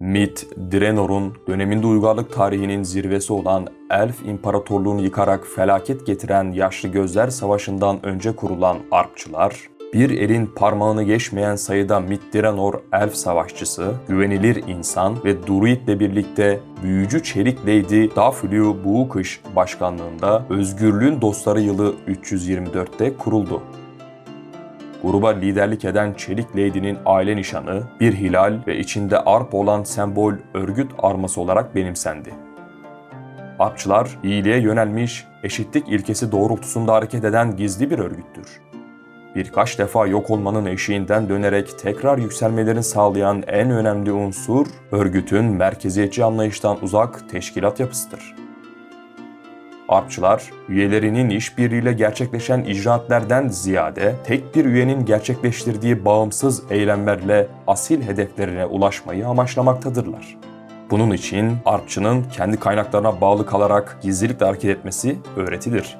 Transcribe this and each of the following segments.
Mit, Draenor'un döneminde uygarlık tarihinin zirvesi olan Elf İmparatorluğunu yıkarak felaket getiren Yaşlı Gözler Savaşı'ndan önce kurulan Arpçılar, bir elin parmağını geçmeyen sayıda Mittiranor elf savaşçısı, güvenilir insan ve Druid'le birlikte büyücü çelik lady Daflu Buğukış başkanlığında Özgürlüğün Dostları yılı 324'te kuruldu. Gruba liderlik eden Çelik Lady'nin aile nişanı, bir hilal ve içinde arp olan sembol örgüt arması olarak benimsendi. Arpçılar, iyiliğe yönelmiş, eşitlik ilkesi doğrultusunda hareket eden gizli bir örgüttür. Birkaç defa yok olmanın eşiğinden dönerek tekrar yükselmelerini sağlayan en önemli unsur, örgütün merkeziyetçi anlayıştan uzak teşkilat yapısıdır. Arpçılar, üyelerinin işbirliğiyle gerçekleşen icraatlerden ziyade tek bir üyenin gerçekleştirdiği bağımsız eylemlerle asil hedeflerine ulaşmayı amaçlamaktadırlar. Bunun için Arpçının kendi kaynaklarına bağlı kalarak gizlilikle hareket etmesi öğretilir.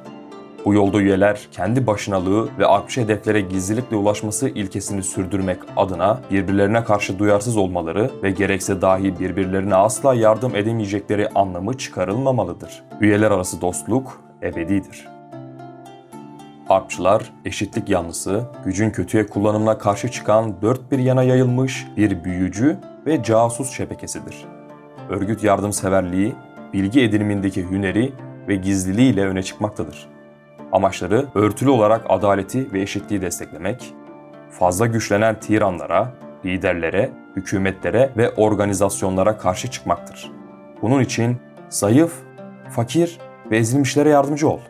Bu yolda üyeler kendi başınalığı ve arpçı hedeflere gizlilikle ulaşması ilkesini sürdürmek adına birbirlerine karşı duyarsız olmaları ve gerekse dahi birbirlerine asla yardım edemeyecekleri anlamı çıkarılmamalıdır. Üyeler arası dostluk ebedidir. Arpçılar, eşitlik yanlısı, gücün kötüye kullanımına karşı çıkan dört bir yana yayılmış bir büyücü ve casus şebekesidir. Örgüt yardımseverliği, bilgi edinimindeki hüneri ve gizliliğiyle öne çıkmaktadır. Amaçları örtülü olarak adaleti ve eşitliği desteklemek, fazla güçlenen tiranlara, liderlere, hükümetlere ve organizasyonlara karşı çıkmaktır. Bunun için zayıf, fakir ve ezilmişlere yardımcı ol.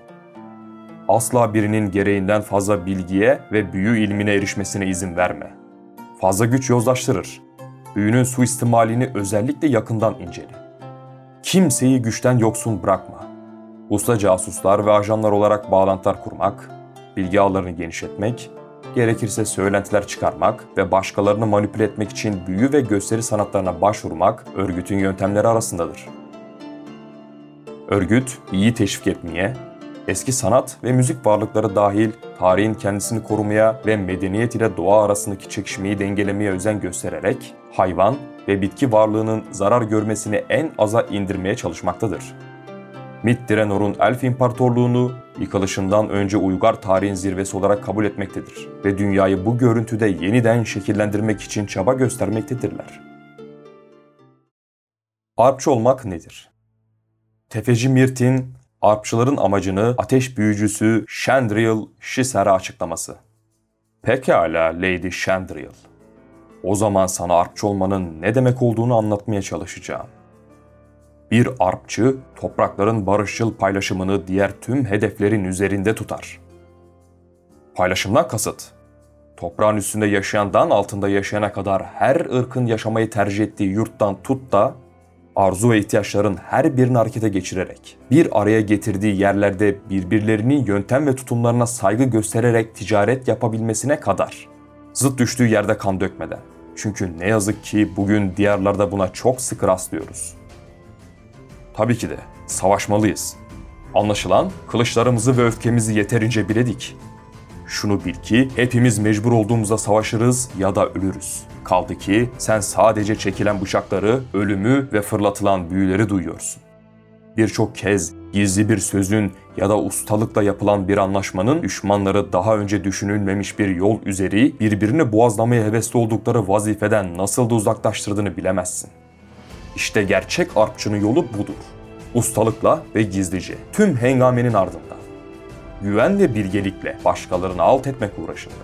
Asla birinin gereğinden fazla bilgiye ve büyü ilmine erişmesine izin verme. Fazla güç yozlaştırır. Büyünün suistimalini özellikle yakından incele. Kimseyi güçten yoksun bırakma usta casuslar ve ajanlar olarak bağlantılar kurmak, bilgi ağlarını genişletmek, gerekirse söylentiler çıkarmak ve başkalarını manipüle etmek için büyü ve gösteri sanatlarına başvurmak örgütün yöntemleri arasındadır. Örgüt, iyi teşvik etmeye, eski sanat ve müzik varlıkları dahil tarihin kendisini korumaya ve medeniyet ile doğa arasındaki çekişmeyi dengelemeye özen göstererek hayvan ve bitki varlığının zarar görmesini en aza indirmeye çalışmaktadır. Mittirenor'un Elf İmparatorluğunu yıkılışından önce uygar tarihin zirvesi olarak kabul etmektedir ve dünyayı bu görüntüde yeniden şekillendirmek için çaba göstermektedirler. Arpçı olmak nedir? Tefeci Mirt'in arpçıların amacını ateş büyücüsü Chandril Shiser'e açıklaması. Pekala Lady Chandril. O zaman sana arpçı olmanın ne demek olduğunu anlatmaya çalışacağım. Bir arpçı toprakların barışçıl paylaşımını diğer tüm hedeflerin üzerinde tutar. Paylaşımdan kasıt, toprağın üstünde yaşayandan altında yaşayana kadar her ırkın yaşamayı tercih ettiği yurttan tut da arzu ve ihtiyaçların her birini harekete geçirerek, bir araya getirdiği yerlerde birbirlerinin yöntem ve tutumlarına saygı göstererek ticaret yapabilmesine kadar. Zıt düştüğü yerde kan dökmeden. Çünkü ne yazık ki bugün diyarlarda buna çok sık rastlıyoruz. Tabii ki de savaşmalıyız. Anlaşılan kılıçlarımızı ve öfkemizi yeterince biledik. Şunu bil ki hepimiz mecbur olduğumuzda savaşırız ya da ölürüz. Kaldı ki sen sadece çekilen bıçakları, ölümü ve fırlatılan büyüleri duyuyorsun. Birçok kez gizli bir sözün ya da ustalıkla yapılan bir anlaşmanın düşmanları daha önce düşünülmemiş bir yol üzeri birbirini boğazlamaya hevesli oldukları vazifeden nasıl da uzaklaştırdığını bilemezsin. İşte gerçek arpçının yolu budur. Ustalıkla ve gizlice, tüm hengamenin ardında. Güven ve bilgelikle başkalarını alt etmek uğraşında.